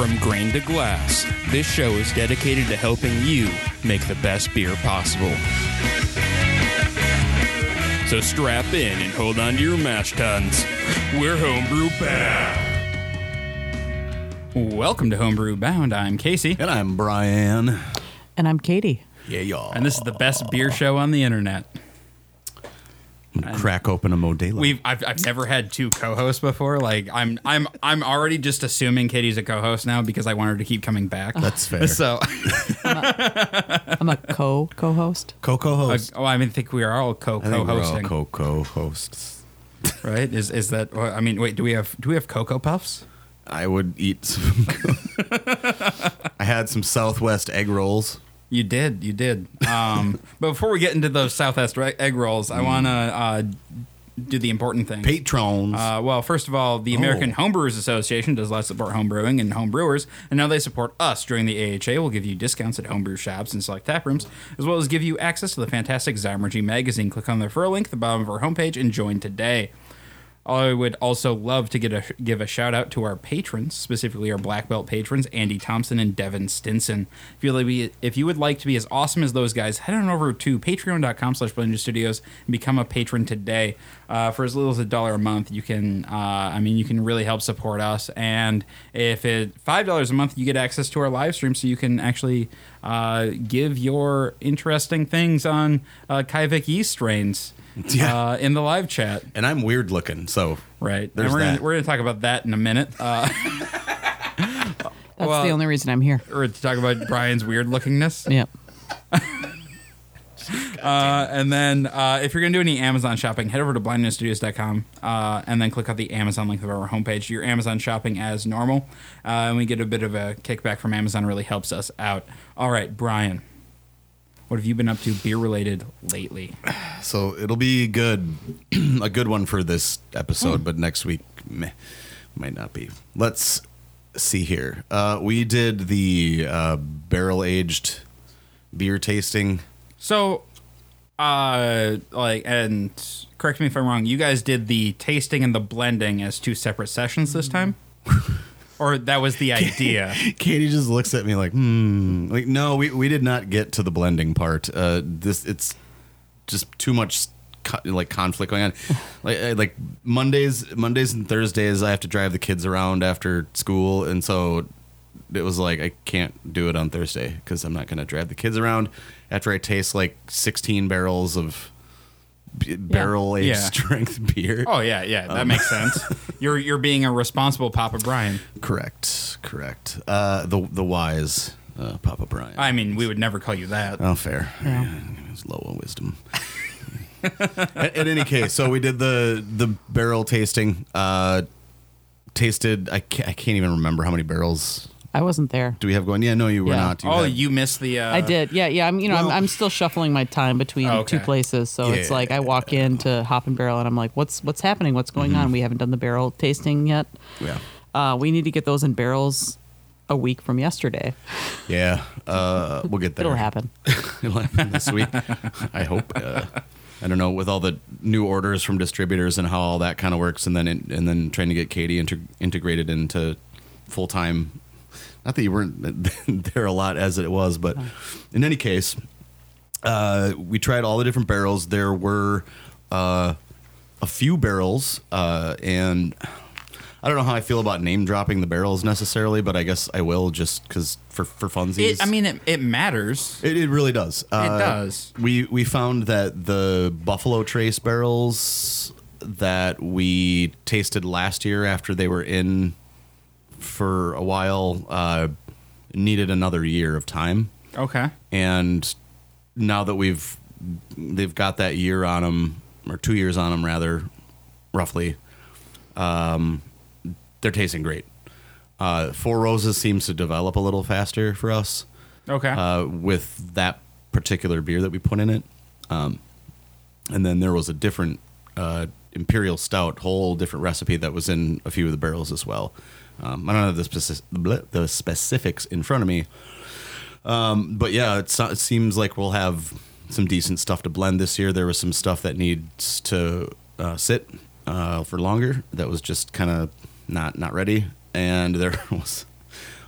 From grain to glass, this show is dedicated to helping you make the best beer possible. So strap in and hold on to your mash tuns. We're homebrew bound. Welcome to Homebrew Bound. I'm Casey, And I'm Brian. And I'm Katie. Yeah, y'all. and this is the best beer show on the internet. I'm crack open a Modelo. We've I've, I've never had two co-hosts before. Like I'm I'm I'm already just assuming Katie's a co-host now because I want her to keep coming back. That's fair. So, I'm a co co-host. Co co-host. Uh, oh, I mean, I think we are all co I think we're all co-hosting, Coco hosts. right? Is is that? I mean, wait, do we have do we have cocoa puffs? I would eat some. I had some Southwest egg rolls. You did, you did. Um, but before we get into those Southwest egg rolls, I want to uh, do the important thing. Patrons. Uh, well, first of all, the American Oh. Homebrewers Association does a lot of support homebrewing and homebrewers, and now they support us during the AHA. We'll give you discounts at homebrew shops and select tap rooms, as well as give you access to the fantastic Zymurgy magazine. Click on the referral link at the bottom of our homepage and join today. I would also love to get a, give a shout out to our patrons, specifically our black belt patrons, Andy Thompson and Devin Stinson. If you, be, if you would like to be as awesome as those guys, head on over to patreon.com slash Studios and become a patron today. Uh, for as little as a dollar a month, you can, uh, I mean, you can really help support us. And if it $5 a month, you get access to our live stream so you can actually uh, give your interesting things on uh, kveik yeast strains Yeah. uh, in the live chat. and I'm weird looking, so Right. There's and we're that. Gonna, we're going to talk about that in a minute. Uh, That's Well- the only reason I'm here. or to talk about Brian's weird lookingness. Yep. Uh, and then uh, if you're going to do any Amazon shopping, head over to blindnessstudios.com uh, and then click on the Amazon link of our homepage. Your Amazon shopping as normal. Uh, and we get a bit of a kickback from Amazon. really helps us out. All right, Brian. What have you been up to beer related lately? so it'll be good, a good one for this episode, but next week meh, might not be. Let's see here. Uh, we did the uh, barrel aged beer tasting. So, uh, like, and correct me if I'm wrong. You guys did the tasting and the blending as two separate sessions this time, or that was the idea. Katie just looks at me like, hmm. Like, no, we, we did not get to the blending part. Uh, this it's just too much co- like conflict going on. like like Mondays, Mondays and Thursdays, I have to drive the kids around after school, and so it was like I can't do it on Thursday because I'm not going to drive the kids around after I taste like 16 barrels of b- barrel aged Yeah. strength beer. Oh yeah, yeah, Um. that makes sense. You're you're being a responsible Papa Brian. Correct, correct. Uh, the the wise uh, Papa Brian. I mean, we would never call you that. Oh, fair. Yeah. It's low on wisdom. in, in any case, so we did the the barrel tasting. Uh, tasted. I can't, I can't even remember how many barrels I wasn't there. do we have going. Yeah, no, you were Yeah. not. oh, had- you missed the. Uh, I did. Yeah, yeah. I'm you know well- I'm, I'm still shuffling my time between Oh, okay. two places, so it's Yeah. like I walk in to Hop and Barrel and I'm like, what's what's happening? What's going Mm-hmm. on? We haven't done the barrel tasting yet. Yeah. Uh, we need to get those in barrels a week from yesterday. Yeah. Uh, we'll get there. It'll happen. It'll happen this week. I hope. Uh, I don't know with all the new orders from distributors and how all that kind of works, and then in, and then trying to get Katie inter- integrated into full time. Not that you weren't there a lot as it was, but in any case, uh, we tried all the different barrels. There were uh, a few barrels, uh, and I don't know how I feel about name dropping the barrels necessarily, but I guess I will just because for for funsies. It, I mean, it, it matters. It, it really does. Uh, does. We we found that the Buffalo Trace barrels that we tasted last year after they were in for a while uh, needed another year of time, Okay. and now that we've they've got that year on them or two years on them rather, roughly, um, they're tasting great. Uh, Four Roses seems to develop a little faster for us Okay. uh, with that particular beer that we put in it. Um, and then there was a different uh, imperial stout, whole different recipe that was in a few of the barrels as well. Um, I don't have the, speci- the specifics in front of me, um, but yeah, it's, it seems like we'll have some decent stuff to blend this year. There was some stuff that needs to uh, sit uh, for longer that was just kind of not not ready, and there was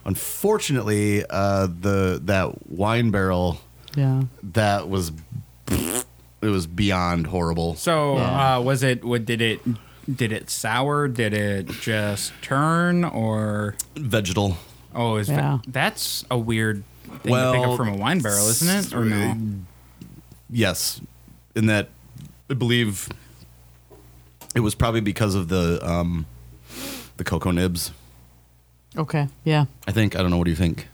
Unfortunately, uh, the that wine barrel Yeah. that was it was beyond horrible. So Yeah. uh, was it? What did it? Did it sour? Did it just turn? Or Vegetal. oh, is Yeah. that's a weird thing to pick up from a wine barrel, isn't it? Or no? Yes, in that I believe it was probably because of the um, the cocoa nibs. Okay. Yeah. I think I don't know. What do you think?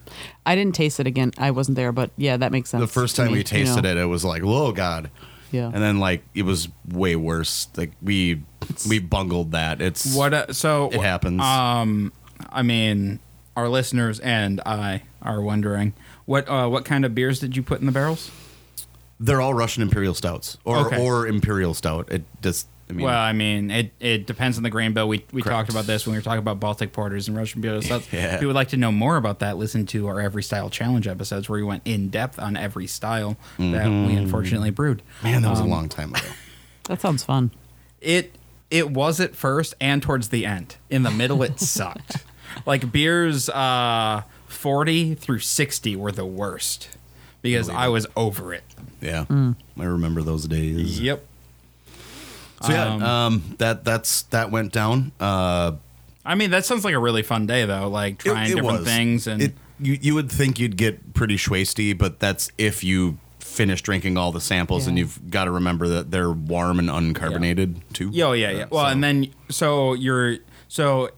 I didn't taste it again. I wasn't there, but yeah, that makes sense. The first time me, we you tasted know. it, it was like, whoa, god. Yeah. And then like it was way worse. Like we we bungled that. It's What? Uh, so it happens. Um, I mean, our listeners and I are wondering what uh, what kind of beers did you put in the barrels? They're all Russian imperial stouts or Okay. or imperial stout. It just I mean well, I mean, it, it depends on the grain bill. We, we Correct. talked about this when we were talking about Baltic porters and Russian beers. So Yeah. If you would like to know more about that, listen to our Every Style Challenge episodes where we went in depth on every style that we unfortunately brewed. man, that was Um, a long time ago. that sounds fun. It it was at first and towards the end. In the middle, it sucked. Like beers uh, forty through sixty were the worst because I was over it. Yeah, Mm. I remember those days. Yep. So yeah, Um, um, that that's that went down. Uh, I mean, that sounds like a really fun day though. Like trying it different was. things and it, you you would think you'd get pretty schwasty, but that's if you finish drinking all the samples, and you've got to remember that they're warm and uncarbonated too. Yo, yeah, yeah. Well, So- and then so you're so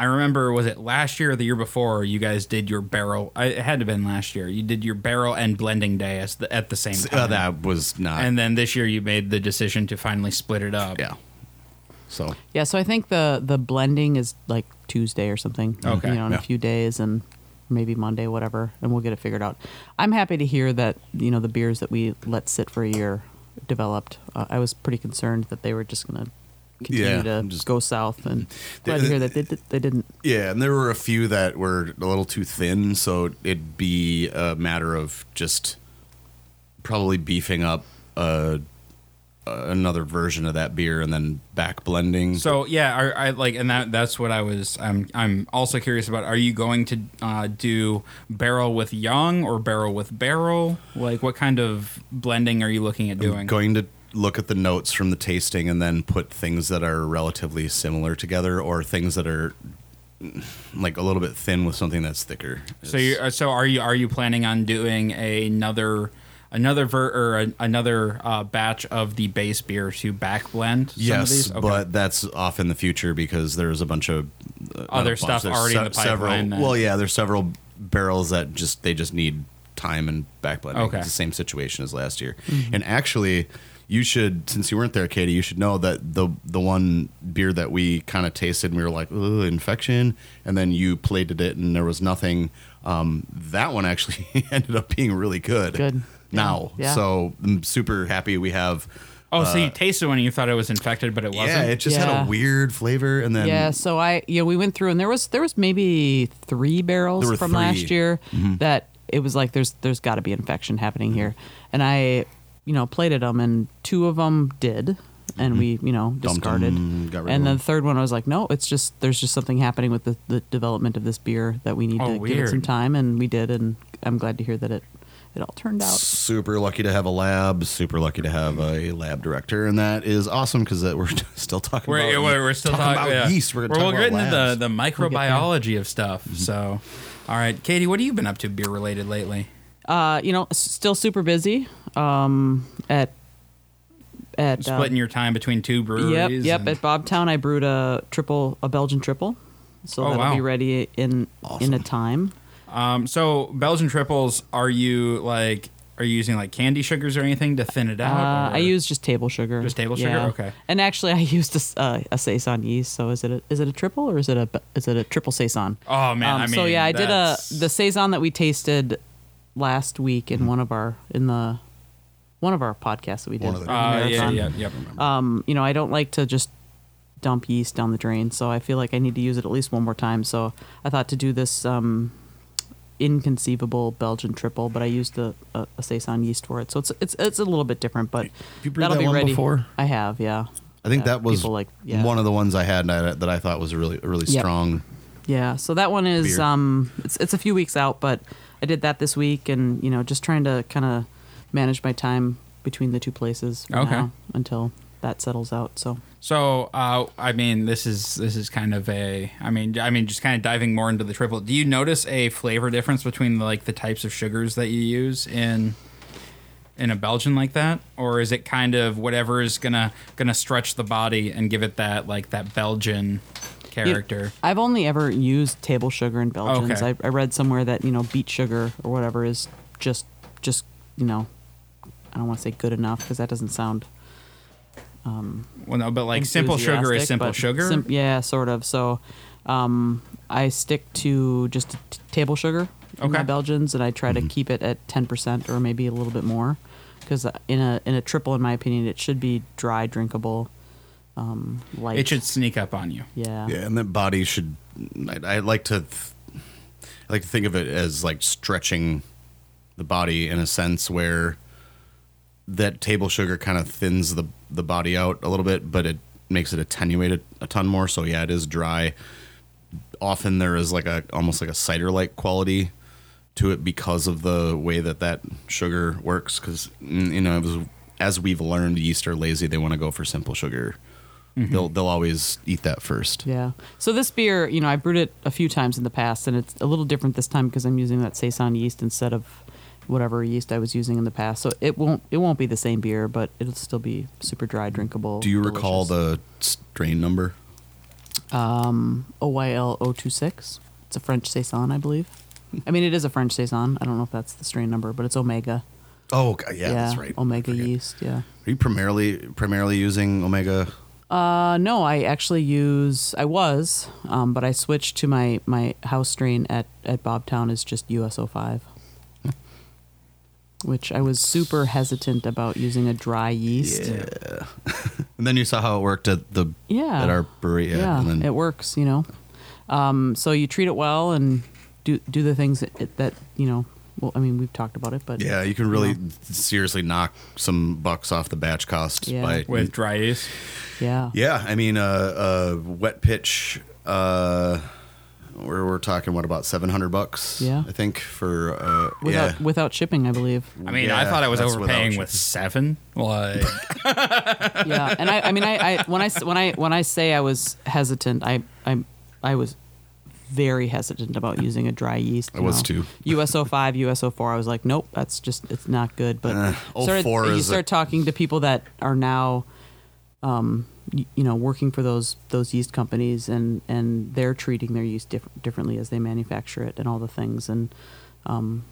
I remember was it last year or the year before you guys did your barrel? It had to have been last year. You did your barrel and blending day as the, at the same time. uh, that was not. and then this year you made the decision to finally split it up. yeah. So Yeah, so I think the the blending is like Tuesday or something. Okay. You know, in Yeah. a few days and maybe Monday, whatever, and we'll get it figured out. I'm happy to hear that you know the beers that we let sit for a year developed. Uh, I was pretty concerned that they were just gonna continue Yeah, to just- go south, and They- glad to hear that they, did, they didn't. yeah, and there were a few that were a little too thin, so it'd be a matter of just probably beefing up uh, uh, another version of that beer and then back blending. So yeah, I, I like, and that that's what I was. I'm I'm also curious about. Are you going to uh, do barrel with young or barrel with barrel? Like, what kind of blending are you looking at doing? going to look at the notes from the tasting and then put things that are relatively similar together or things that are like a little bit thin with something that's thicker. So you uh, so are you are you planning on doing another another ver or a, another uh, batch of the base beer to back blend? Some of Yes, these? Okay. but that's off in the future because there's a bunch of uh, Other bunch, stuff already in the pipeline then. Well, yeah, there's several barrels that just they just need time and back blending. Okay. It's the same situation as last year. And actually, you should since you weren't there, Katie, you should know that the the one beer that we kind of tasted and we were like, Ugh, infection, and then you plated it and there was nothing. Um, that one actually ended up being really good. Good. Now, Yeah. so I'm super happy we have. oh, so you tasted one and you thought it was infected, but it wasn't. Yeah, it just had a weird flavor, and then yeah, so I yeah we went through and there was there was maybe three barrels There were from three. Mm-hmm. last year that it was like there's there's got to be infection happening here, and I you know plated them and two of them did, and we you know Mm-hmm. Dumped 'em, discarded, got rid and of then 'em. the third one I was like no it's just there's just something happening with the, the development of this beer that we need Oh, to give it some weird. time, and we did, and I'm glad to hear that it it all turned out. super lucky to have a lab. Super lucky to have a lab director, and that is awesome because we're still talking We're, about we're, we're still talking talking about yeah. yeast. We're, We're, gonna we'll talk get about into the, labs. the We'll microbiology of stuff. Mm-hmm. So, all right, Katie, what have you been up to beer related lately? Uh, you know, still super busy. Um, at at uh, Splitting your time between two Yep, breweries. yep. and- At Bobtown, I brewed a triple, a Belgian triple, so Oh, that'll wow. be ready in in a time. Um, so Belgian triples, are you like are you using like candy sugars or anything to thin it out? Uh, I use just table sugar. Just table sugar? Yeah. Okay. And actually, I used a, uh, a saison yeast. So is it a, is it a triple or is it a is it a triple saison? Oh man, Um, I mean, so yeah, I did a the saison that we tasted last week Mm-hmm. in one of our in the one of our podcasts that we did. One of the- Uh, yeah, Marathon. yeah, yep. um, you know, I don't like to just dump yeast down the drain, so I feel like I need to use it at least one more time. So I thought to do this um, inconceivable Belgian triple, but I used a, a, a saison yeast for it, so it's it's it's a little bit different, but you that'll that be one ready. before? I have, yeah. I think Yeah, that was like yeah. one of the ones I had that, that I thought was a really, really Yep. strong Yeah, so that one is Beer. um it's it's a few weeks out, but I did that this week and you know, just trying to kind of manage my time between the two places Okay. now until that settles out. So So, uh, I mean, this is this is kind of a. I mean, I mean, just kind of diving more into the triple. Do you notice a flavor difference between like the types of sugars that you use in in a Belgian like that, or is it kind of whatever is gonna gonna stretch the body and give it that like that Belgian You- character? I've only ever used table sugar in Belgians. Okay. I, I read somewhere that you know beet sugar or whatever is just just you know I don't want to say good enough because that doesn't sound um, well, no, but like simple sugar is simple sugar. sim- yeah, sort of. So um, I stick to just t- table sugar in my Belgians, and I try to mm-hmm. keep it at ten percent or maybe a little bit more, because uh, in a in a triple, in my opinion, it should be dry, drinkable, um, light. it should sneak up on you. Yeah. Yeah, and the body should. I, I like to. th- I like to think of it as like stretching the body in a sense where that table sugar kind of thins the the body out a little bit, but it makes it attenuate a, a ton more. So yeah, it is dry. Often there is like a almost like a cider like quality to it because of the way that that sugar works. Because you know, it was, as we've learned, yeast are lazy; they want to go for simple sugar. They'll they'll always eat that first. Yeah. So this beer, you know, I brewed it a few times in the past, and it's a little different this time because I'm using that saison yeast instead of whatever yeast I was using in the past. So it won't it won't be the same beer, but it'll still be super dry, drinkable. Do you recall the strain number? um, OYL 026? It's a French saison, I believe. I mean, it is a French saison. I don't know if that's the strain number, but it's Omega. Oh, okay, yeah, that's right. Omega yeast. Yeah. Are you primarily primarily using Omega? Uh, no, I actually use. I was, um, but I switched to my my house strain at at Bobtown is just USO five, which I was super hesitant about using a dry yeast. Yeah. and then you saw how it worked at the Yeah. at our brewery. Yeah, then it works. You know, um, so you treat it well and do do the things that, that you know. Well, I mean, we've talked about it, but yeah, you can really know, seriously knock some bucks off the batch cost Yeah. by with dry yeast. yeah, Yeah, I mean, uh, uh, wet pitch. Uh, we're we're talking what about seven hundred bucks? Yeah. I think for uh, without yeah. without shipping, I believe. I mean, I thought I was overpaying with seven. Like, yeah, and I, I mean, I, I when I s- when I when I say I was hesitant, I I I was very hesitant about using a dry yeast. I you was too. USO five, USO four. I was like, nope, that's just it's not good. But Uh, started- you is a- start talking to people that are now, um, y- you know, working for those those yeast companies, and and they're treating their yeast diff- differently as they manufacture it and all the things, and um,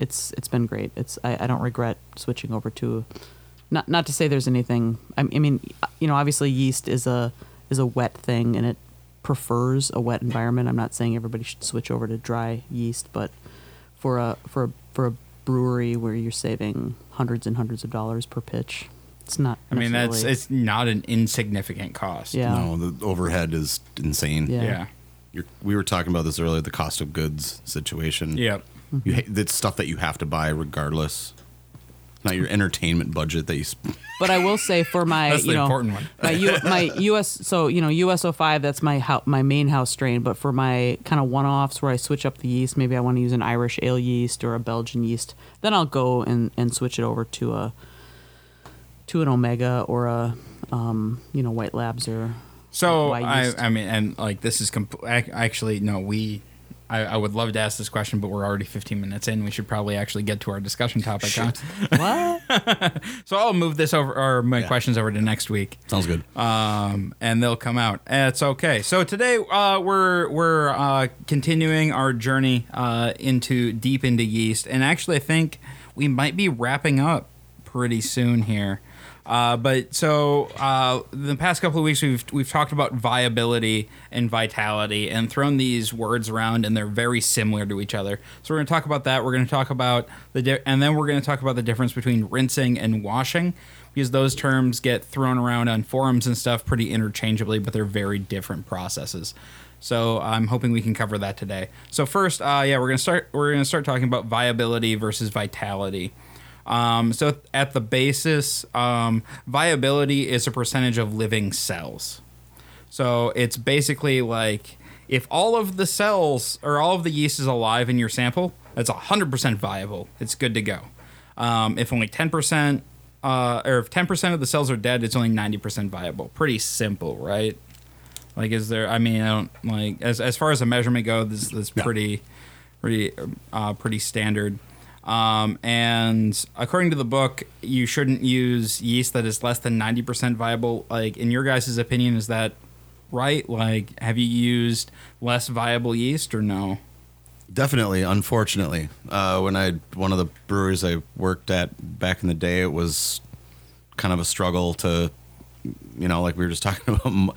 it's it's been great. It's I, I don't regret switching over to not not to say there's anything I, I mean you know obviously yeast is a is a wet thing and it prefers a wet environment. I'm not saying everybody should switch over to dry yeast, but for a for a, for a brewery where you're saving hundreds and hundreds of dollars per pitch, it's not. I mean, that's it's not an insignificant cost. Yeah. No, the overhead is insane. Yeah. Yeah. You're, we were talking about this earlier, the cost of goods situation. Yep. Mm-hmm. You ha- it's stuff that you have to buy regardless. Not your entertainment budget that you. Sp- But I will say for my That's you the know important one. my U, my US so you know USO five that's my hou- my main house strain. But for my kind of one offs where I switch up the yeast, maybe I want to use an Irish ale yeast or a Belgian yeast, then I'll go and, and switch it over to a to an Omega or a um, you know White Labs or So why I. I mean, and like this is compl- ac- actually no. We, I, I would love to ask this question, but we're already 15 minutes in. We should probably actually get to our discussion topic. Huh? what? So I'll move this over or my Yeah. questions over to next week. Sounds good. um, and they'll come out. It's okay. So today uh, we're we're uh, continuing our journey uh, into deep into yeast, and actually I think we might be wrapping up pretty soon here. Uh, but so uh, the past couple of weeks we've we've talked about viability and vitality and thrown these words around and they're very similar to each other. So we're going to talk about that. We're going to talk about the di- and then we're going to talk about the difference between rinsing and washing because those terms get thrown around on forums and stuff pretty interchangeably, but they're very different processes. So I'm hoping we can cover that today. So first, uh, yeah, we're gonna start. We're gonna start talking about viability versus vitality. Um, so at the basis, um, viability is a percentage of living cells. So it's basically like if all of the cells or all of the yeast is alive in your sample, that's 100% viable. It's good to go. Um, if only 10%, uh, or if 10% of the cells are dead, it's only 90% viable. Pretty simple, right? Like, is there? I mean, I don't like as as far as a measurement go. This Yeah. pretty, pretty, uh, pretty standard. Um, and according to the book, you shouldn't use yeast that is less than ninety percent viable. Like, in your guys' opinion, is that right? Like, have you used less viable yeast or no? Definitely, unfortunately, uh, when I one of the breweries I worked at back in the day, it was kind of a struggle to, you know, like we were just talking about m-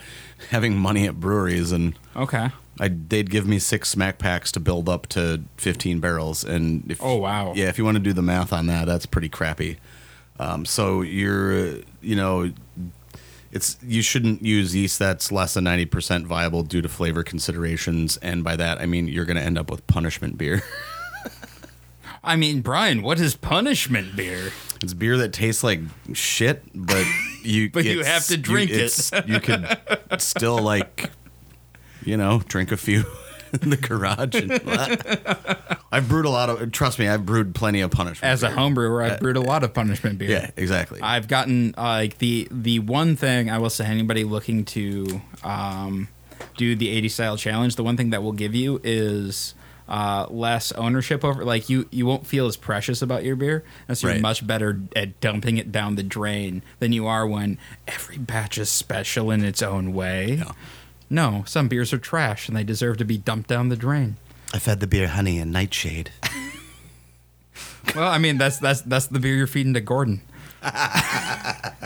having money at breweries, and Okay. I they'd give me six smack packs to build up to fifteen barrels, and if Oh, wow. yeah, if you want to do the math on that, that's pretty crappy. Um, so you're, uh, you know, it's you shouldn't use yeast that's less than ninety percent viable due to flavor considerations, and by that I mean you're going to end up with punishment beer. I mean, Brian, what is punishment beer? It's beer that tastes like shit, but you But you have to drink it. it's- You could still like, you know, drink a few in the garage. And, I've brewed a lot of. Trust me, I've brewed plenty of punishment. As a beer. home brewer, I've brewed a lot of punishment beer. yeah, exactly. I've gotten uh, like the the one thing I will say anybody looking to um, do the every style challenge, the one thing that will give you is uh, less ownership over like you you won't feel as precious about your beer as you're Right. much better at dumping it down the drain than you are when every batch is special in its own way. Yeah. No, some beers are trash and they deserve to be dumped down the drain. I fed the beer honey and nightshade. Well, I mean that's that's that's the beer you're feeding to Gordon. Hi,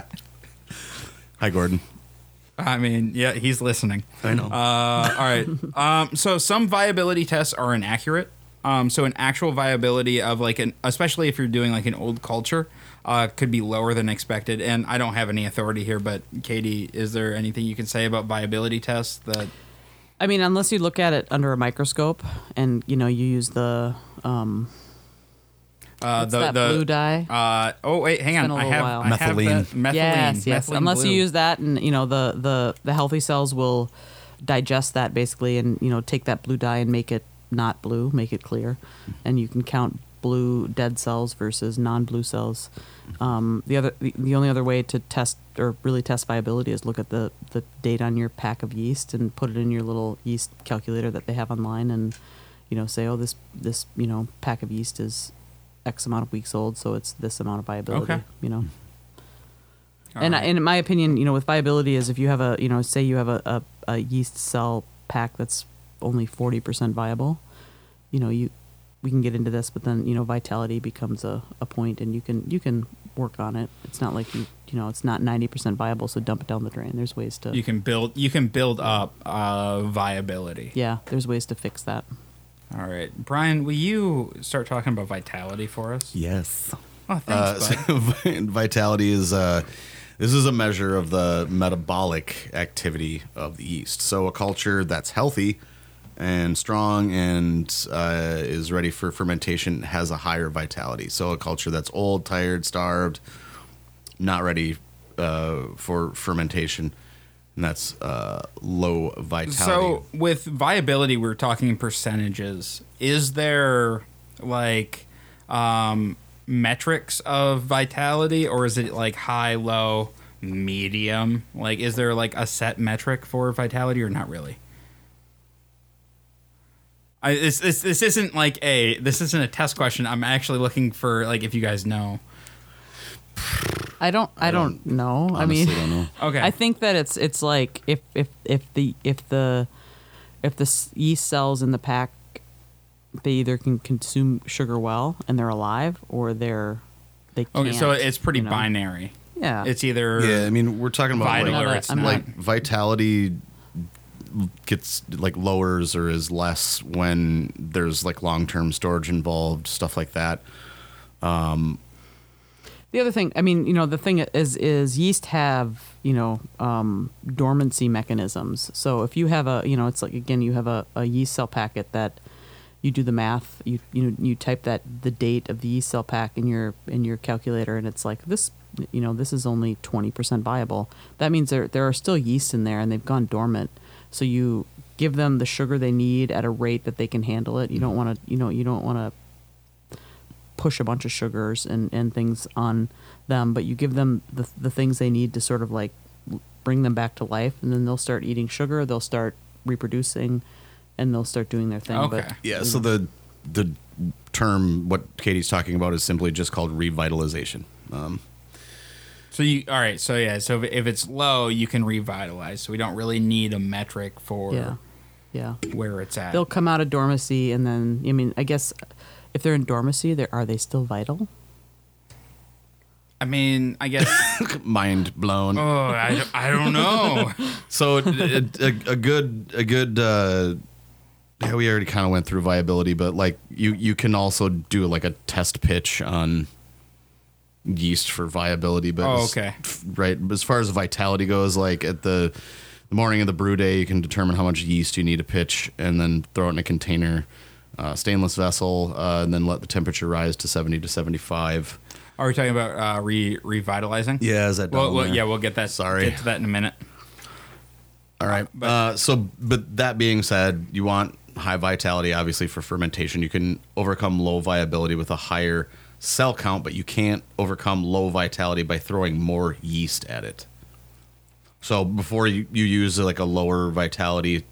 Gordon. I mean, yeah, he's listening. I know. Uh, all right. Um, so some viability tests are inaccurate. Um, so an actual viability of like an, especially if you're doing like an old culture, uh, could be lower than expected. And I don't have any authority here, but Katie, is there anything you can say about viability tests that? I mean, unless you look at it under a microscope and you know you use the um, Uh, what's that blue dye. Uh, oh wait, hang on. been a I have while. I have Methylene. methylene. yes, yes. methylene Unless blue. you use that, and you know the the the healthy cells will digest that basically, and you know take that blue dye and make it not blue, make it clear, and you can count blue dead cells versus non-blue cells. Um, the other, the, the only other way to test or really test viability is look at the the date on your pack of yeast and put it in your little yeast calculator that they have online, and you know say, oh, this this you know pack of yeast is X amount of weeks old, so it's this amount of viability. Okay. You know. All and, right. and in my opinion, you know, with viability is if you have a, you know, say you have a, a, a yeast cell pack that's only 40% viable, you know, you, we can get into this, but then, you know, vitality becomes a, a point and you can, you can work on it. It's not like you, you know, it's not 90% viable. So dump it down the drain. There's ways to, you can build you can build up uh, viability. yeah, there's ways to fix that. All right, Brian, will you start talking about vitality for us? Yes. Oh, thanks, Uh, bud. so vitality is uh, this is a measure of the metabolic activity of the yeast. So a culture that's healthy and strong and uh, is ready for fermentation has a higher vitality. So a culture that's old, tired, starved, not ready uh, for fermentation, and that's uh, low vitality. So with viability, we're talking percentages. Is there like um, metrics of vitality, or is it like high, low, medium? Like, is there like a set metric for vitality, or not really? I, this, this this isn't like a this isn't a test question. I'm actually looking for like if you guys know. I don't, I don't, know. I mean, don't know. Okay, I think that it's it's like if if if the if the if the yeast cells in the pack they either can consume sugar well and they're alive or they're they can't. okay. So it's pretty you know? binary. Yeah, It's either Yeah, I mean, we're talking about vital like, or not- it's I'm not. like vitality gets like lowers or is less when there's like long-term storage involved stuff like that The other thing, I mean, you know, the thing is, is yeast have, you know, um, dormancy mechanisms. So if you have a, you know, it's like again, you have a, a yeast cell packet that you do the math, you you know, you type that the date of the yeast cell pack in your in your calculator, and it's like this, you know, this is only twenty percent viable. That means there there are still yeast in there, and they've gone dormant. So you give them the sugar they need at a rate that they can handle it. You Mm-hmm. don't want to, you know, you don't want to push a bunch of sugars and, and things on them, but you give them the, the things they need to sort of like bring them back to life, and then they'll start eating sugar, they'll start reproducing, and they'll start doing their thing. Okay. But, Yeah. So know, the the term what Katie's talking about is simply just called revitalization. Um, So you all right? So yeah, so if, if it's low, you can revitalize. So we don't really need a metric for yeah, yeah. where it's at. They'll come out of dormancy, and then I mean, I guess if they're in dormancy, they are they still vital? I mean, I guess. mind blown. oh, I, don't- I don't know. So a, a, a good a good uh yeah, we already kind of went through viability, but like you you can also do like a test pitch on yeast for viability. But Oh, okay. right. As far as vitality goes, like at the the morning of the brew day, you can determine how much yeast you need to pitch, and then throw it in a container, uh, stainless vessel, uh, and then let the temperature rise to seventy to seventy five. Are we talking about uh, re revitalizing? Yeah, is that Well, well, yeah, we'll get that. Sorry. get to that in a minute. All right. But- uh, so, but that being said, you want high vitality, obviously, for fermentation. You can overcome low viability with a higher cell count, but you can't overcome low vitality by throwing more yeast at it. So, before you, you use like a lower vitality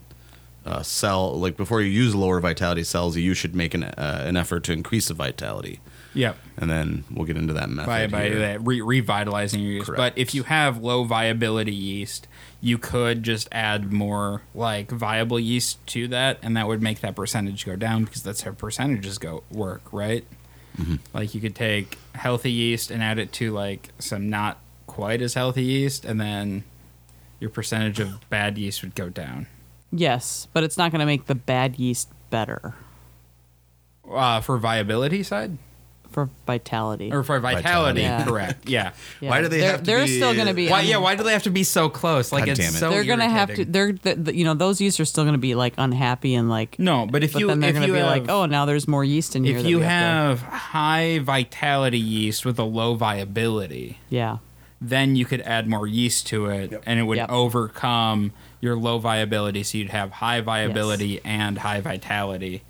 uh, cell, like before you use lower vitality cells, you should make an, uh, an effort to increase the vitality. Yep. And then we'll get into that method. by by that re- revitalizing your yeast. Correct. But if you have low viability yeast, you could just add more like viable yeast to that, and that would make that percentage go down because that's how percentages go work, right? Mm-hmm. Like you could take healthy yeast and add it to like some not quite as healthy yeast, and then your percentage of bad yeast would go down. Yes, but it's not going to make the bad yeast better Uh, for viability side for vitality. or for vitality, Vitality. Yeah. correct? Yeah. Yeah. Why do they they're, have to They're be- still going to be. Why? un- Yeah. Why do they have to be so close? Like God it's damn it. so. they're going to have to. They're, the, the, you know, those yeast are still going to be like unhappy and like. No, but if but you then they're if going to you be have, like, oh, now there's more yeast in here. if you have, have high vitality yeast with a low viability, yeah, then you could add more yeast to it, and it would Yep. overcome your low viability. So you'd have high viability and high vitality,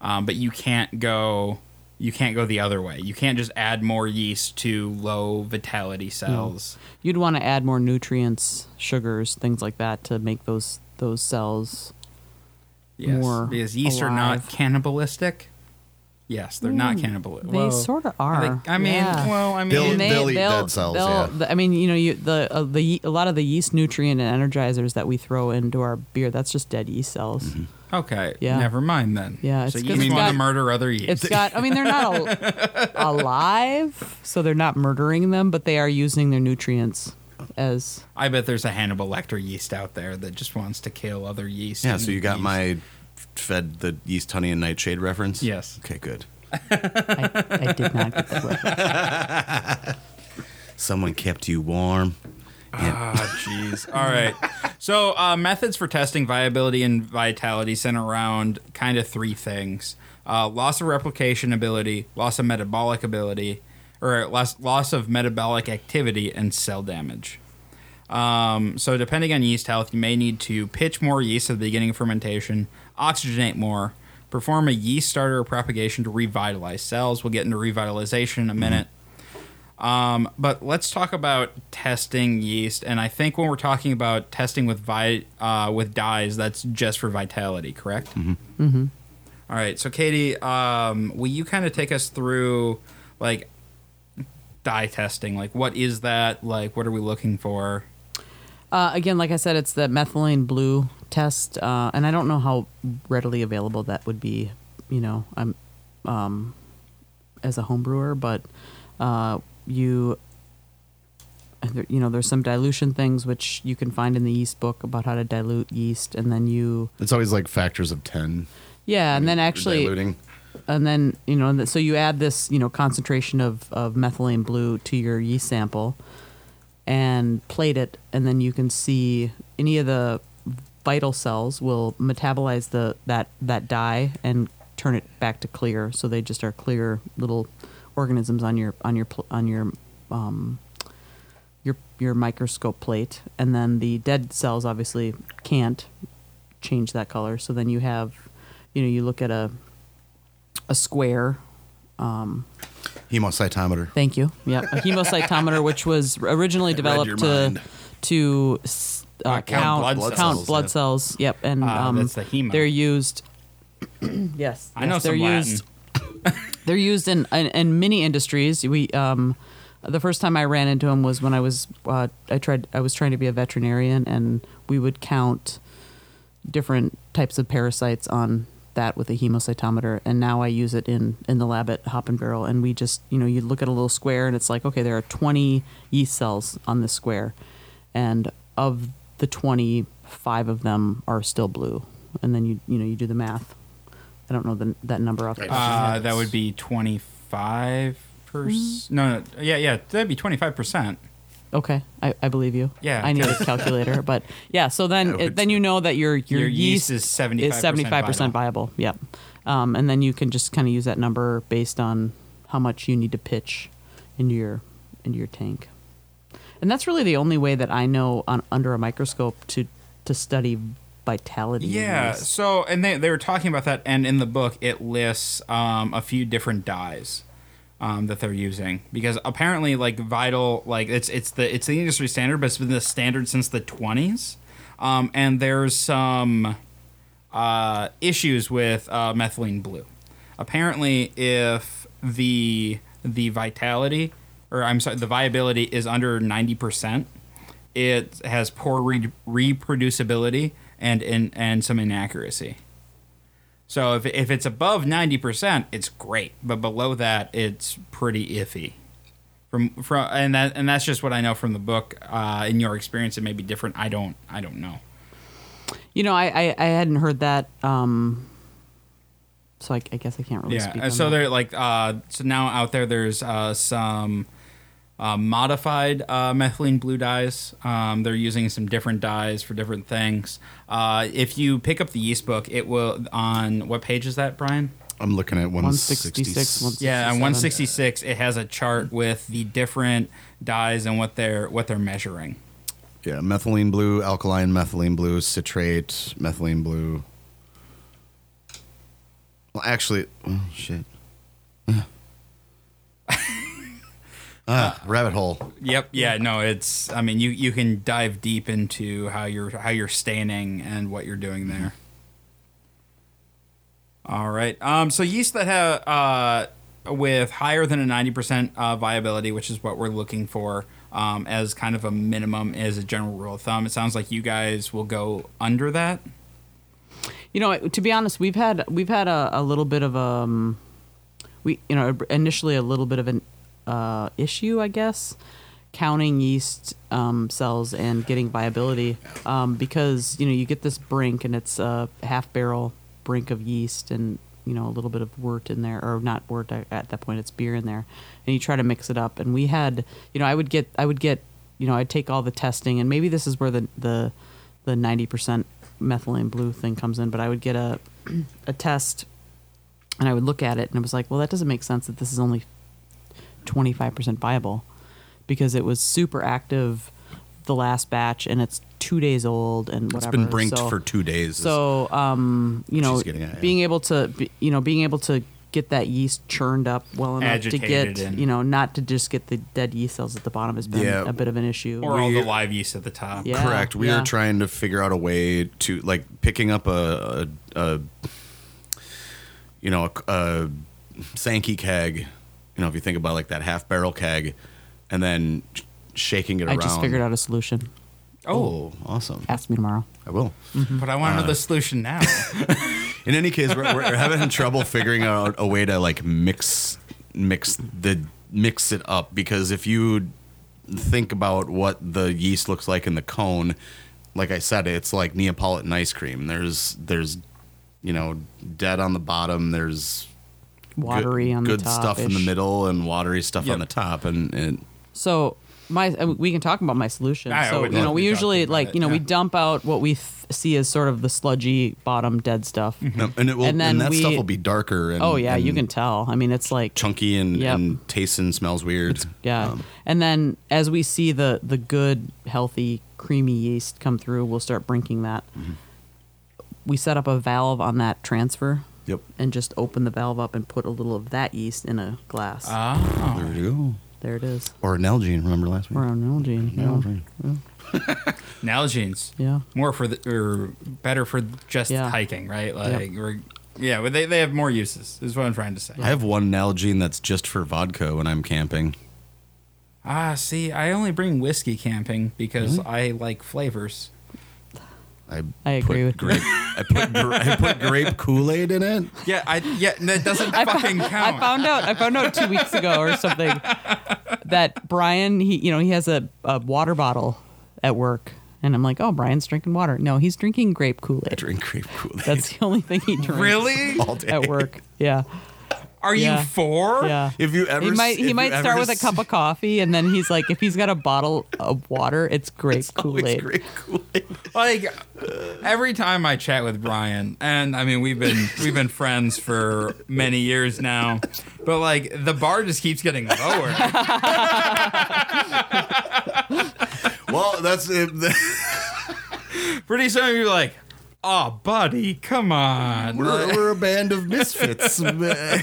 um, but you can't go. You can't go the other way. You can't just add more yeast to low vitality cells. you'd want to add more nutrients, sugars, things like that to make those those cells. Yes, More because yeast are not cannibalistic. Yes, they're not cannibalistic. They sort of are. I mean, Yeah. well, I mean, They'll- And they, they'll eat they'll- dead cells, yeah. I mean, you know, you the uh, the a lot of the yeast nutrient and energizers that we throw into our beer, that's just dead yeast cells. Mm-hmm. Okay. Yeah. Never mind then. Yeah, So you mean it's want to murder other yeast? It's got. I mean, they're not al- alive, so they're not murdering them, but they are using their nutrients as. I bet there's a Hannibal Lecter yeast out there that just wants to kill other yeast. Yeah, so you got yeast. my fed the yeast, honey, and nightshade reference? Yes. Okay, good. I, I did not get that. Right. Someone kept you warm. Ah, jeez. All right. So, uh, methods for testing viability and vitality center around kind of three things: uh, loss of replication ability, loss of metabolic ability, or loss loss of metabolic activity, and cell damage. Um, so, depending on yeast health, you may need to pitch more yeast at the beginning of fermentation, oxygenate more, perform a yeast starter propagation to revitalize cells. We'll get into revitalization in a minute. Um, but let's talk about testing yeast, and I think when we're talking about testing with vi- uh, with dyes, that's just for vitality, correct? Mm-hmm. Mm-hmm. right. So, Katie, um, will you kind of take us through like dye testing? Like, what is that? Like, what are we looking for? Uh, again, like I said, it's the methylene blue test, uh, and I don't know how readily available that would be. You know, I'm um, as a home brewer, but uh, you you know there's some dilution things which you can find in the yeast book about how to dilute yeast, and then you It's always like factors of 10. yeah, and then actually diluting. and then you know so you add this you know concentration of, of methylene blue to your yeast sample and plate it and then you can see any of the vital cells will metabolize the that that dye and turn it back to clear so they just are clear little organisms on your on your on your um, your your microscope plate and then the dead cells obviously can't change that color. So then you have, you know, you look at a a square. Hemocytometer. Thank you. Yeah, a hemocytometer, which was originally developed to mind. to uh, Uh, count count blood count cells, blood yeah. cells. Yep, and Uh, um, that's the hemo. they're used. yes, I know yes, some they're Latin. used. They're used in, in in many industries. We um, the first time I ran into them was when I was uh, I tried I was trying to be a veterinarian, and we would count different types of parasites on that with a hemocytometer and now I use it in in the lab at Hop and Barrel and we just you know you look at a little square and it's like okay there are 20 yeast cells on this square and of the 25 of them are still blue and then you you know you do the math I don't know the, that number off the top of my Uh, head. that would be twenty five percent. No, no, yeah, yeah, that'd be twenty five percent. Okay, I, I believe you. Yeah, I need a calculator, but yeah. So then, it, then you know that your your, Your yeast yeast, is 75% seventy five percent viable. Yep. Um, and then you can just kind of use that number based on how much you need to pitch into your into your tank. And that's really the only way that I know on under a microscope to to study vitality. Yeah. So, and they they were talking about that, and in the book it lists um, a few different dyes. Um, that they're using because apparently like vital like it's it's the it's the industry standard but it's been the standard since the 20s um, and there's some uh, issues with uh, methylene blue apparently if the the vitality or i'm sorry the viability is under 90% it has poor re- reproducibility and in, and some inaccuracy so if, if it's above 90% it's great but below that it's pretty iffy from from and that and that's just what i know from the book uh, in your experience it may be different i don't i don't know You know, I, I, I hadn't heard that. Um, so I, I guess I can't really yeah speak. uh, so that. they're like uh so now out there there's uh some uh, modified uh, methylene blue dyes. Um, they're using some different dyes for different things. Uh, if you pick up the yeast book, it will on what page is that, Brian? I'm looking at 166, 166. Yeah, on 166, it has a chart with the different dyes and what they're what they're measuring. Yeah, methylene blue, alkaline methylene blue, citrate, methylene blue. Well, actually, oh, shit. Ah, rabbit hole. Yep. Yeah. No. It's. I mean, you you can dive deep into how you're how you're staining and what you're doing there. All right. Um. So yeast that have uh with higher than a ninety percent uh, viability, which is what we're looking for, um, as kind of a minimum as a general rule of thumb. It sounds like you guys will go under that. You know, to be honest, we've had we've had a, a little bit of um, we you know initially a little bit of an uh, issue, I guess, counting yeast um, cells and getting viability. Um, because you know you get this brink and it's a half barrel brink of yeast and you know a little bit of wort in there or not wort at at that point it's beer in there. And you try to mix it up. And we had you know I would get I would get you know I'd take all the testing. And maybe this is where the the the 90% methylene blue thing comes in. But I would get a a test and I would look at it and it was like well that doesn't make sense that this is only 25% viable because it was super active the last batch and it's two days old and it's been brinked So- for two days. so, um, you know, she's getting at, yeah. being able to, be, you know, being able to get that yeast churned up well enough to get, and- you know, not to just get the dead yeast cells at the bottom has been Yeah. a bit of an issue. Or all the live yeast at the top. Yeah. Correct. We yeah. are trying to figure out a way to like picking up a, a, a you know, a, a Sankey keg. You know, if you think about like that half barrel keg, and then sh- shaking it around. I around. just figured out a solution. Oh, awesome! Ask me tomorrow. I will. Mm-hmm. But I want to know the solution now. In any case, we're, we're having trouble figuring out a way to like mix mix the mix it up because if you think about what the yeast looks like in the cone, like I said, it's like Neapolitan ice cream. There's there's you know dead on the bottom. There's Watery good, on the good top. stuff in the middle and watery stuff Yep. on the top, and, and So my uh, we can talk about my solution. I so you know, we usually like it, you know we yeah. dump out what we th- see as sort of the sludgy bottom dead stuff. no, and it will And and, then that we- stuff will be darker. And, Oh yeah, you can tell. I mean, it's like chunky and, Yep. and tastes and smells weird. Yeah. Um, and then as we see the the good, healthy, creamy yeast come through, we'll start brinking that. Mm-hmm. we set up a valve on that transfer Yep. and just open the valve up and put a little of that yeast in a glass. Oh. There you go. there it is. Or an Nalgene, remember last week? Or an Nalgene. Yeah. Nalgene. Nalgene's Yeah. more for the or better for just Yeah. hiking, right? Like, or, yeah, but they, they have more uses. Is what I'm trying to say. I have one Nalgene that's just for vodka when I'm camping. Ah, see, I only bring whiskey camping because I like flavors. I, I agree put with you. grape, I put gra- I put grape Kool Aid in it. Yeah, I yeah, that doesn't I, fucking fo- count. I found out. I found out two weeks ago or something that Brian, he, you know, he has a, a water bottle at work, and I'm like, oh, Brian's drinking water. No, he's drinking grape Kool I Aid. drink grape Kool Aid That's the only thing he drinks. really? all day. At work, yeah, Are Yeah. you four? yeah. If you ever, He might he might start with a cup of coffee, and then he's like, if he's got a bottle of water, it's great Kool always Aid. grape Kool Aid. Like every time I chat with Brian, and I mean we've been we've been friends for many years now, but like the bar just keeps getting lower. Well, that's it. Pretty soon you're like, "Oh, buddy, come on." We're, we're a band of misfits. man.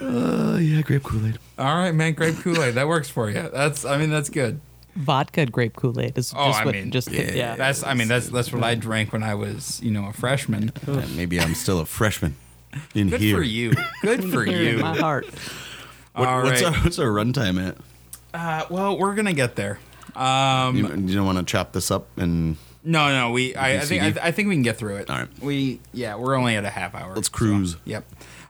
uh, yeah, grape Kool Aid. All right, man, grape Kool Aid that works for you. That's I mean that's good. Vodka grape Kool Aid is Oh, just I what mean, just yeah. That's I mean that's that's what I drank when I was you know a freshman. Yeah, maybe I'm still a freshman in here. Good here. for you. Good for Here in you. my heart. What, All what's, right. our, what's our runtime at? Uh, well, we're gonna get there. Um, You, you don't want to chop this up and No, no, we. I, I think. I, I think we can get through it. All right. We. Yeah, we're only at a half hour. Let's so- cruise. yep.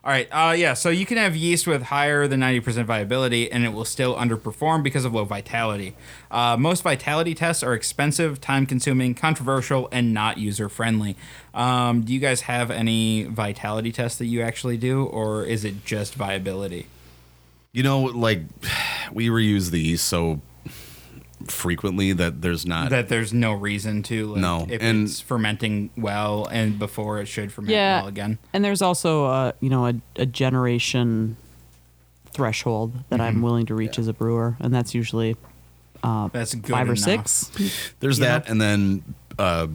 All right. Uh, yeah. So you can have yeast with higher than ninety percent viability, and it will still underperform because of low vitality. Uh, most vitality tests are expensive, time-consuming, controversial, and not user-friendly. Um, do you guys have any vitality tests that you actually do, or is it just viability? you know, like we reuse these so frequently that there's not. That there's no reason to. Like, No, If and- it's fermenting well and before it should ferment Yeah. well again. And there's also a you know a, a generation threshold that Mm-hmm. I'm willing to reach as a brewer, and that's usually That's good five or six. there's you that, know? and then uh,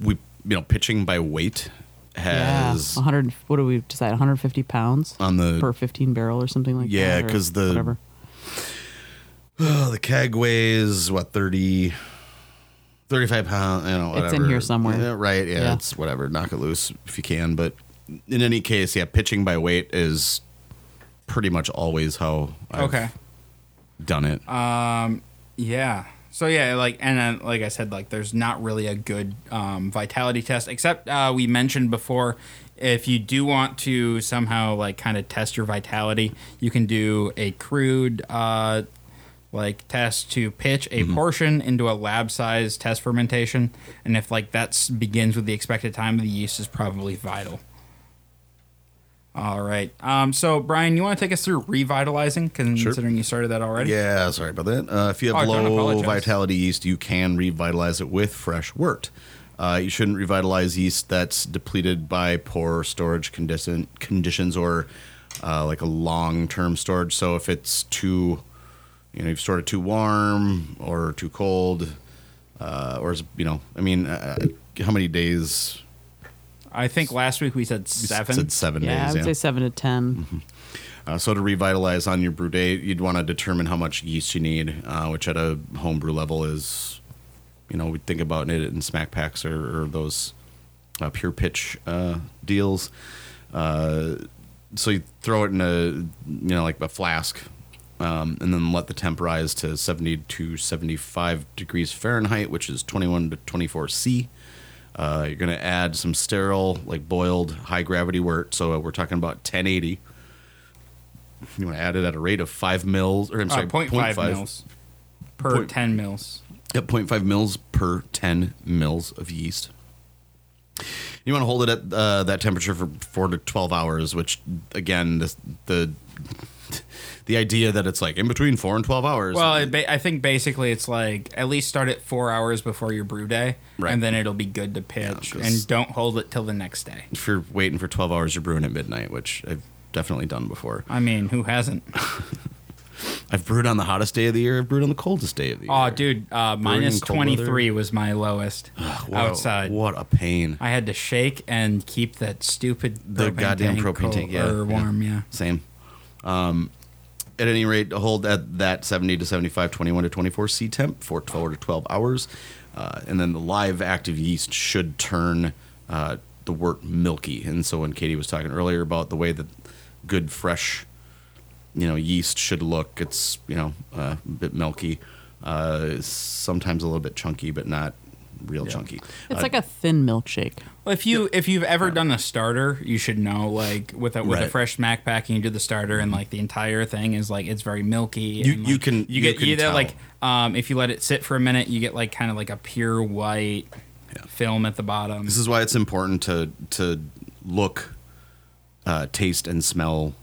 we, you know, pitching by weight Yeah, has 100. What do we decide? 150 pounds on the per 15 barrel or something like Yeah, that. or 'cause the- whatever. Oh, the keg weighs what 30 35 pounds you know whatever. It's in here somewhere. yeah, right yeah, Yeah. it's whatever knock it loose if you can but in any case yeah pitching by weight is pretty much always how I've Okay. done it Um Yeah. So yeah, like and then, like I said, like there's not really a good um, vitality test except uh, we mentioned before. If you do want to somehow like kind of test your vitality, you can do a crude uh, like test to pitch a portion into a lab size test fermentation, and if like that begins with the expected time, the yeast is probably vital. All right. Um, so Brian, you want to take us through revitalizing, considering you started that already? yeah sorry about that uh, if you Oh, have don't low vitality yeast you can revitalize it with fresh wort uh, you shouldn't revitalize yeast that's depleted by poor storage condition, conditions or uh, like a long-term storage so if it's too you know you've stored it too warm or too cold uh, or is you know i mean uh, how many days I think last week we said seven. said seven Yeah, I would yeah say seven to 10 Mm-hmm. uh, so to revitalize on your brew day you'd want to determine how much yeast you need uh, which at a homebrew level is you know we think about it in smack packs or, or those uh, PurePitch uh, deals uh, so you throw it in a you know like a flask um, and then let the temp rise to 70 to 75 degrees fahrenheit which is 21 to 24 c uh, you're going to add some sterile like boiled high gravity wort so we're talking about 1080 you want to add it at a rate of 5 mils or i'm Uh, sorry 0.5 0.5 mils per Point- 10 mils. Yep, 0.5 mils per 10 mils of yeast. You want to hold it at uh, that temperature for four to 12 hours, which again, the the the idea that it's like in between four and 12 hours. Well, ba- I think basically it's like at least start it four hours before your brew day, Right. and then it'll be good to pitch. 'cause- and don't hold it till the next day. if you're waiting for 12 hours, you're brewing at midnight, which I've definitely done before. I mean, who hasn't? I've brewed on the hottest day of the year. I've brewed on the coldest day of the year. Oh, dude, uh, minus in cold weather. 23 was my lowest What a- outside. what a pain. I had to shake and keep that stupid The goddamn propane tank, yeah, or yeah. warm, yeah. Same. Um, at any rate, hold at that 70 to 75, 21 to 24 C temp for 12 to 12 hours. Uh, and then the live active yeast should turn uh, the wort milky. And so when Katie was talking earlier about the way that good, fresh, you know, yeast should look, it's, you know, uh, a bit milky, uh, sometimes a little bit chunky, but not real chunky. It's Uh, like a thin milkshake. Well, if you if you've ever done a starter, you should know like with a with a fresh smack pack, you do the starter, and like the entire thing is like it's very milky. You- and, you can- you you get can you get tell. like um if you let it sit for a minute, you get like kind of like a pure white Yeah. film at the bottom. This is why it's important to to look, uh, taste, and smell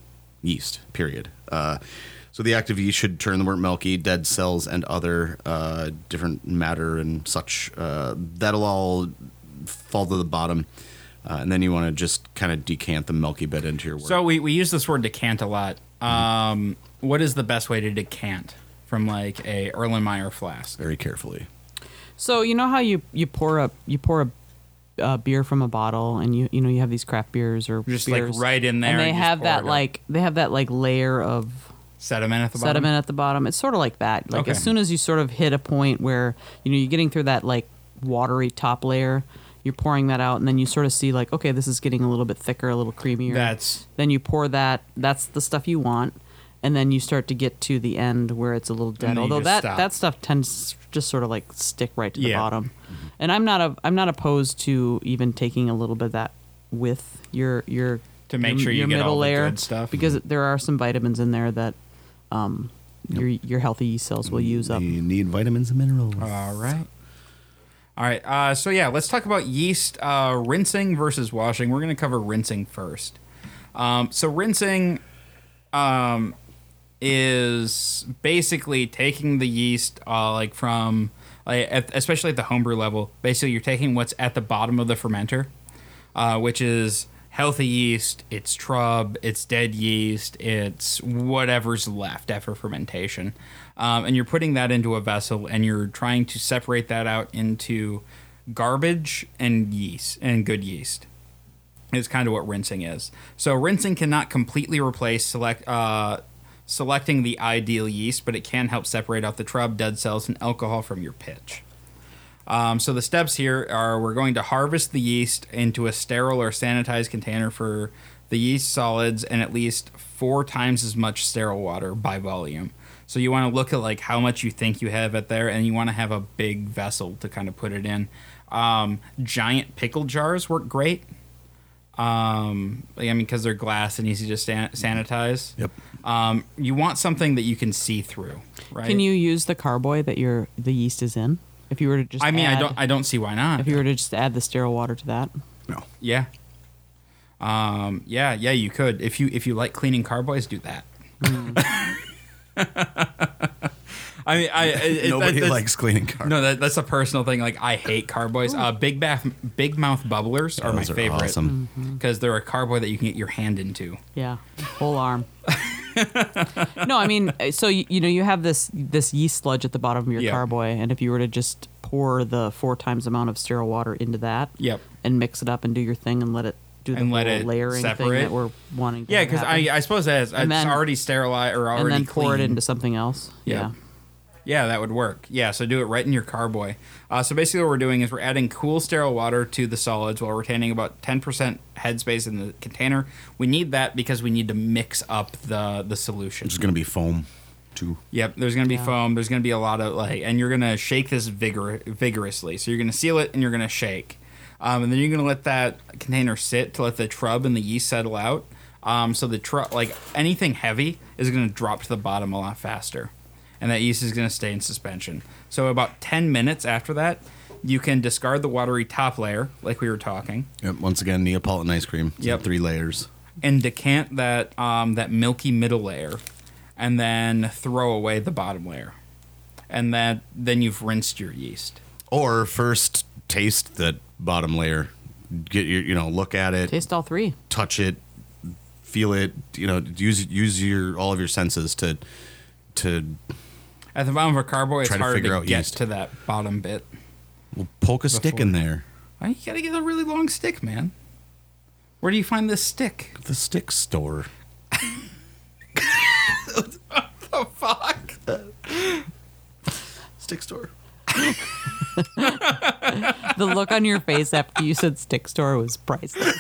yeast. Period. Uh, so the active yeast should turn the wort milky, dead cells, and other uh, different matter and such. Uh, that'll all fall to the bottom, uh, and then you want to just kind of decant the milky bit into your wort. So we, we use this word decant a lot. Um, what is the best way to decant from like a Erlenmeyer flask? very carefully. So you know how you you pour a you pour a uh, beer from a bottle, and you you know you have these craft beers or Just, like, right in there and they and have that like they have that like layer of Sediment at the bottom. sediment at the bottom. It's sort of like that. Like Okay. as soon as you sort of hit a point where you know you're getting through that like watery top layer, you're pouring that out, and then you sort of see like okay, this is getting a little bit thicker, a little creamier. That's then you pour that. That's the stuff you want, and then you start to get to the end where it's a little dead. Although that stop. that stuff tends to just sort of like stick right to the Yeah. bottom. Mm-hmm. And I'm not a I'm not opposed to even taking a little bit of that with your your To make your, sure you your get middle all the layer good stuff. because there are some vitamins in there that um, your your healthy yeast cells will use up. You need vitamins and minerals. All right. All right. Uh, so yeah, let's talk about yeast uh, rinsing versus washing. We're going to cover rinsing first. Um, so rinsing um, is basically taking the yeast uh, like from like at, especially at the homebrew level. Basically, you're taking what's at the bottom of the fermenter, uh, which is healthy yeast, it's trub, it's dead yeast, it's whatever's left after fermentation. Um, and you're putting that into a vessel and you're trying to separate that out into garbage and yeast and good yeast is kind of what rinsing is. So rinsing cannot completely replace select uh, selecting the ideal yeast, but it can help separate out the trub, dead cells, and alcohol from your pitch. Um, so the steps here are we're going to harvest the yeast into a sterile or sanitized container for the yeast solids and at least four times as much sterile water by volume. So you want to look at like how much you think you have it there, and you want to have a big vessel to kind of put it in. Um, giant pickle jars work great. Um, I mean, because they're glass and easy to san- sanitize. Yep. Um, you want something that you can see through, right? Can you use the carboy that your the yeast is in? If you were to just I mean, I don't. I don't see why not. if you were to just add the sterile water to that. No. Yeah. Um. Yeah. Yeah. You could if you if you like cleaning carboys, do that. I mean, I it, Nobody that- likes cleaning cars. No, that, that's a personal thing. Like I hate carboys. Uh, big bath, big mouth bubblers are my are favorite awesome. because they're a carboy that you can get your hand into. Yeah, whole arm. no, I mean, uh, so you, you know, you have this this yeast sludge at the bottom of your Yeah. carboy, and if you were to just pour the four times amount of sterile water into that, Yep. and mix it up and do your thing and let it do the And let it layering thing that we're wanting. To Yeah, because I. I suppose that is, it's then- already sterilized or already and then pour it into something else. Yep. Yeah. Yeah, that would work. Yeah, so do it right in your carboy. Uh, so basically, what we're doing is we're adding cool, sterile water to the solids while retaining about 10% headspace in the container. We need that because we need to mix up the the solution. It's going to be foam, too. Yep, there's going to be Yeah. foam. There's going to be a lot of like, and you're going to shake this vigor vigorously. So you're going to seal it and you're going to shake, um, and then you're going to let that container sit to let the trub and the yeast settle out. Um, so the trub, like anything heavy, is going to drop to the bottom a lot faster, and that yeast is going to stay in suspension. So about 10 minutes after that, you can discard the watery top layer, like we were talking, Yep. Once again, Neapolitan ice cream. It's in Yep. Three layers. and decant that um, that milky middle layer, and then throw away the bottom layer, and that then you've rinsed your yeast. Or first taste the bottom layer. Get your, you know, look at it, Taste all three. touch it, feel it. You know, use use your all of your senses to to At the bottom of a carboy, it's Try to hard figure to out get yeast. to that bottom bit. We'll poke a stick in there. Why, You gotta get a really long stick, man. Where do you find this stick? The stick store. What the fuck? Stick store. The look on your face after you said stick store was priceless.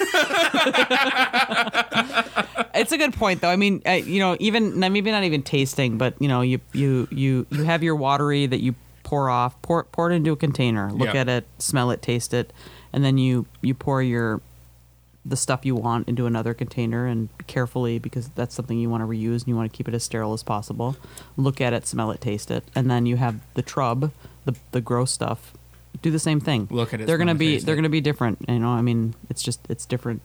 it's a good point, though. I mean, uh, you know, even maybe not even tasting, but you know, you you you you have your watery that you pour off, pour pour it into a container, look Yeah. at it, smell it, taste it, and then you you pour your the stuff you want into another container and carefully because that's something you want to reuse and you want to keep it as sterile as possible. Look at it, smell it, taste it, and then you have the trub, the the gross stuff. Do the same thing. Look at it, They're gonna be they're it. gonna be different. You know, I mean, it's just it's different,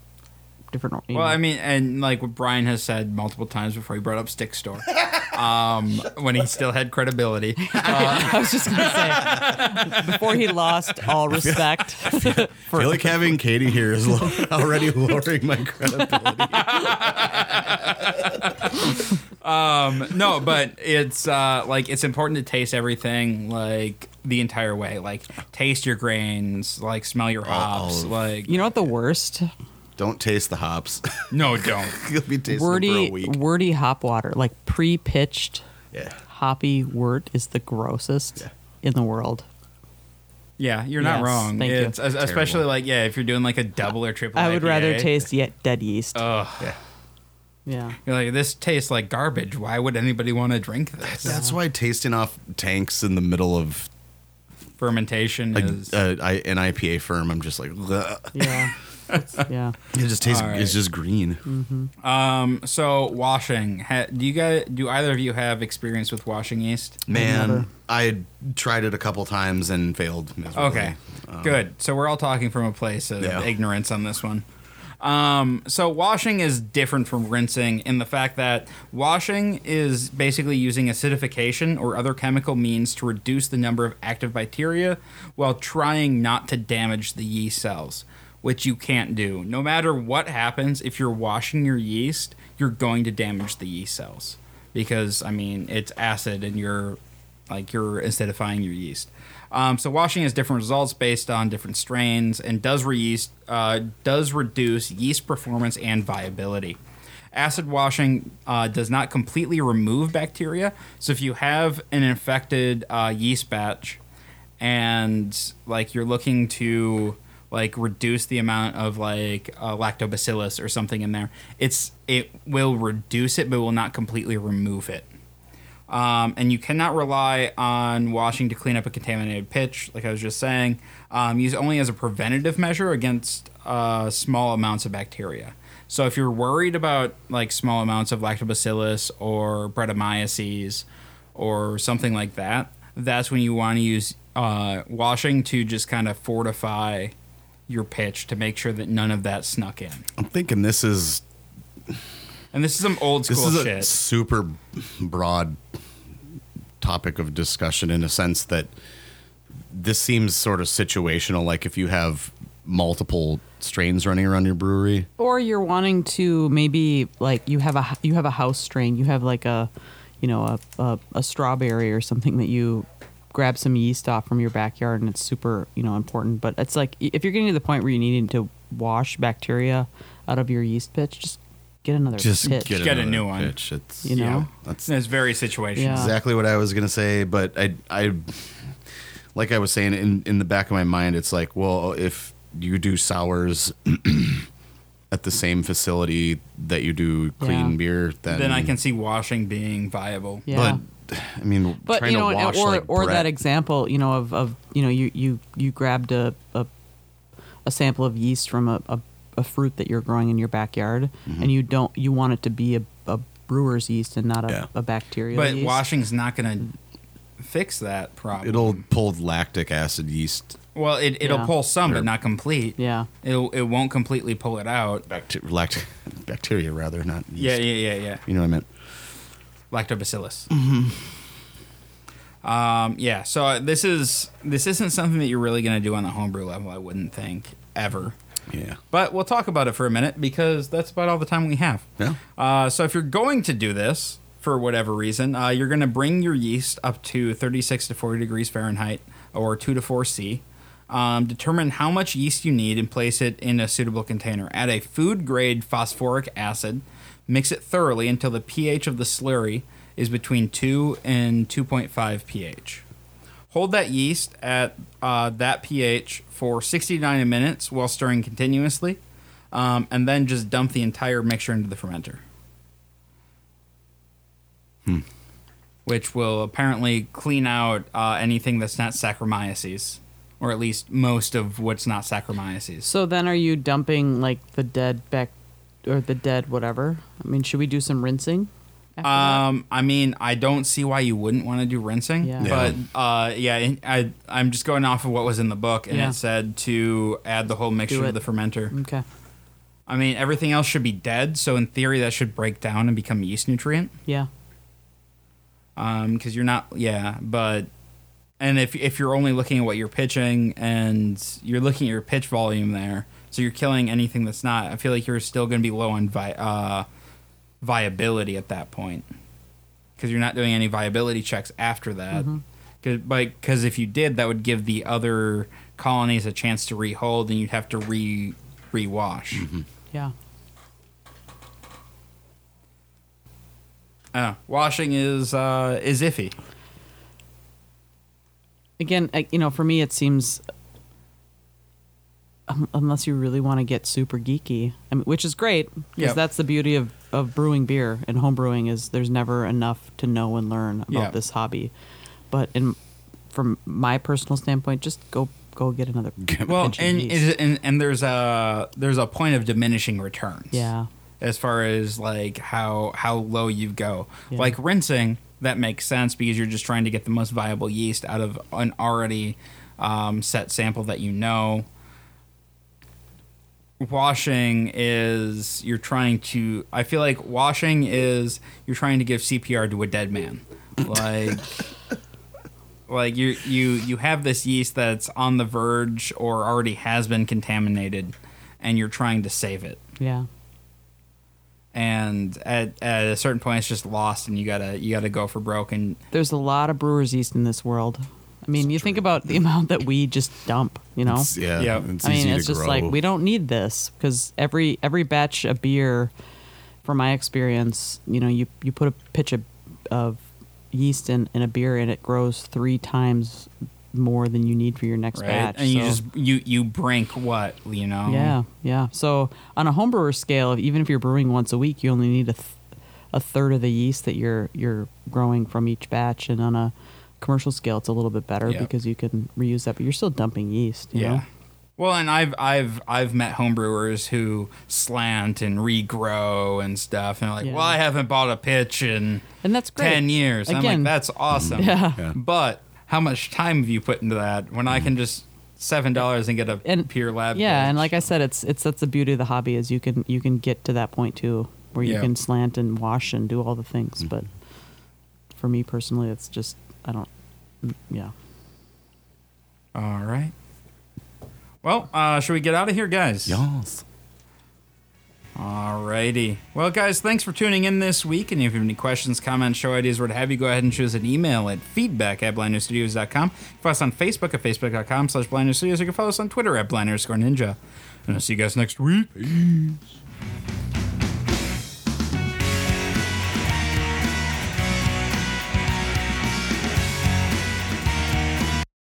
different. you Well, know. I mean, and like what Brian has said multiple times before he brought up Stick Store, um, when he still had credibility. I was just gonna say before he lost all respect. I feel like having Katie here is lo- already lowering my credibility. No, but it's uh, like it's important to taste everything like the entire way. Like taste your grains, like smell your hops. Like You know what the worst Don't taste the hops. no, don't. You'll be tasting them for a wordy week. wordy hop water like pre-pitched Yeah. hoppy wort is the grossest Yeah. in the world. Yeah, you're not Yes, wrong. thank you. it's es- especially Terrible. like yeah, if you're doing like a double or triple. I would rather IPA, taste yet dead yeast. Ugh. Yeah. Yeah. You're like this tastes like garbage. Why would anybody want to drink this? That's why tasting off tanks in the middle of Fermentation a, is. a, I, an IPA firm, I'm just like, "Ugh." Yeah. It's- yeah. it just tastes. All right. It's just green. Mm-hmm. Um. So washing. Ha, do you guys? Do either of you have experience with washing yeast? Man, I tried it a couple times and failed miserably. Okay. Um, good. So we're all talking from a place of Yeah. ignorance on this one. Um, so washing is different from rinsing in the fact that washing is basically using acidification or other chemical means to reduce the number of active bacteria while trying not to damage the yeast cells, which you can't do. No matter what happens, if you're washing your yeast, you're going to damage the yeast cells because I mean it's acid and you're like you're acidifying your yeast. Um, so washing has different results based on different strains and does uh, does reduce yeast performance and viability. Acid washing uh, does not completely remove bacteria. So if you have an infected uh, yeast batch and like you're looking to like reduce the amount of like uh, lactobacillus or something in there, it's it will reduce it, but will not completely remove it. Um, and you cannot rely on washing to clean up a contaminated pitch, like I was just saying. Um, use only as a preventative measure against uh, small amounts of bacteria. So if you're worried about like small amounts of lactobacillus or Brettanomyces or something like that, that's when you want to use uh, washing to just kind of fortify your pitch to make sure that none of that snuck in. I'm thinking this is And this is some old school this school is a shit. super broad topic of discussion in a sense that this seems sort of situational. Like if you have multiple strains running around your brewery, Or you're wanting to maybe like you have a you have a house strain, you have like a you know a, a, a strawberry or something that you grab some yeast off from your backyard and it's super you know important. But it's like if you're getting to the point where you need to wash bacteria out of your yeast pitch, just get another just pitch. get, Get a new one. Pitch. It's You know? yeah, that's It's very situational. Yeah. exactly what I was gonna say. But I, I, like I was saying in in the back of my mind, it's like, well, if you do sours at the same facility that you do clean Yeah. beer, then then I can see washing being viable. Yeah. But I mean, but trying you know, to wash or like or Brett- that example, you know, of, of you know, you you you grabbed a a, a sample of yeast from a, a, a fruit that you're growing in your backyard, Mm-hmm. and you don't you want it to be a, a brewer's yeast and not a, Yeah. a bacterial But yeast. washing's not going to fix that problem. it'll pull lactic acid yeast well, it, it'll Yeah. pull some, but not complete. Yeah. It'll, it won't completely pull it out. bacteria, lactic, bacteria rather, not yeast. Yeah, yeah, yeah, yeah. You know what I meant? Lactobacillus. Um, yeah. So uh, this is this isn't something that you're really going to do on the homebrew level. I wouldn't think ever. Yeah. But we'll talk about it for a minute because that's about all the time we have. Yeah. Uh, so if you're going to do this, for whatever reason, uh, you're going to bring your yeast up to 36 to 40 degrees Fahrenheit or 2 to 4 C. Um, determine how much yeast you need and place it in a suitable container. Add a food grade phosphoric acid. Mix it thoroughly until the pH of the slurry is between 2 and 2.5 pH. Hold that yeast at uh, that pH for 69 minutes while stirring continuously, um, and then just dump the entire mixture into the fermenter. Which will apparently clean out uh, anything that's not Saccharomyces, or at least most of what's not Saccharomyces. So then, are you dumping like the dead back or the dead whatever? I mean, should we do some rinsing? After that? Um, I mean, I don't see why you wouldn't want to do rinsing, Yeah. but uh, yeah, I I'm just going off of what was in the book, and Yeah. it said to add the whole mixture to the fermenter. Okay. I mean, everything else should be dead, so in theory, that should break down and become yeast nutrient. Yeah. Um, because you're not, yeah, but and if if you're only looking at what you're pitching and you're looking at your pitch volume there, so you're killing anything that's not. I feel like you're still going to be low on vi- uh, viability at that point because you're not doing any viability checks after that. Cause, because if you did, that would give the other colonies a chance to rehold, and you'd have to re rewash. Yeah. Uh, washing is uh, is iffy. Again, I, you know, for me, it seems um, unless you really want to get super geeky, I mean, which is great because Yep. that's the beauty of, of brewing beer and home brewing is there's never enough to know and learn about Yeah. this hobby. But in from my personal standpoint, just go go get another. Well, pinch of and, yeast. and and there's a there's a point of diminishing returns. yeah, As far as like how how low you go, Yeah. like rinsing, that makes sense because you're just trying to get the most viable yeast out of an already um, set sample that you know. Washing is you're trying to. I feel like washing is you're trying to give CPR to a dead man, like. like you you you have this yeast that's on the verge or already has been contaminated and you're trying to save it yeah, and at, at a certain point it's just lost and you gotta you gotta go for broke and there's a lot of brewers yeast in this world. I mean, you think about the amount that we just dump. You know, It's- yeah, Yeah. it's I mean, easy it's to just grow. like we don't need this because every every batch of beer, from my experience, you know, you you put a pitch of, of yeast in, in a beer and it grows three times more than you need for your next right batch. and you just you you brink what you know yeah, yeah. So on a homebrewer scale, even if you're brewing once a week, you only need a th- a third of the yeast that you're you're growing from each batch, and on a commercial scale, it's a little bit better Yeah. because you can reuse that, but you're still dumping yeast. You yeah Know? well and i've i've i've met homebrewers who slant and regrow and stuff and they're like Yeah. well i haven't bought a pitch in And that's great. 10 years And i'm like that's awesome Yeah. Yeah. but how much time have you put into that when i mm. can just seven dollars and get a And- pure lab Yeah, and like I said, it's it's that's the beauty of the hobby is you can you can get to that point too where you Yeah. can slant and wash and do all the things. Mm-hmm. But for me personally, it's just I don't. mm, Yeah. all right well uh should we get out of here guys Yes. Alrighty. Well, guys, thanks for tuning in this week. And if you have any questions, comments, show ideas, what have you, go ahead and choose an email at feedback at blindnewstudios.com. Follow us on Facebook at facebook.com slash blindnewstudios. You can follow us on Twitter at blind underscore ninja. And I'll see you guys next week. Peace.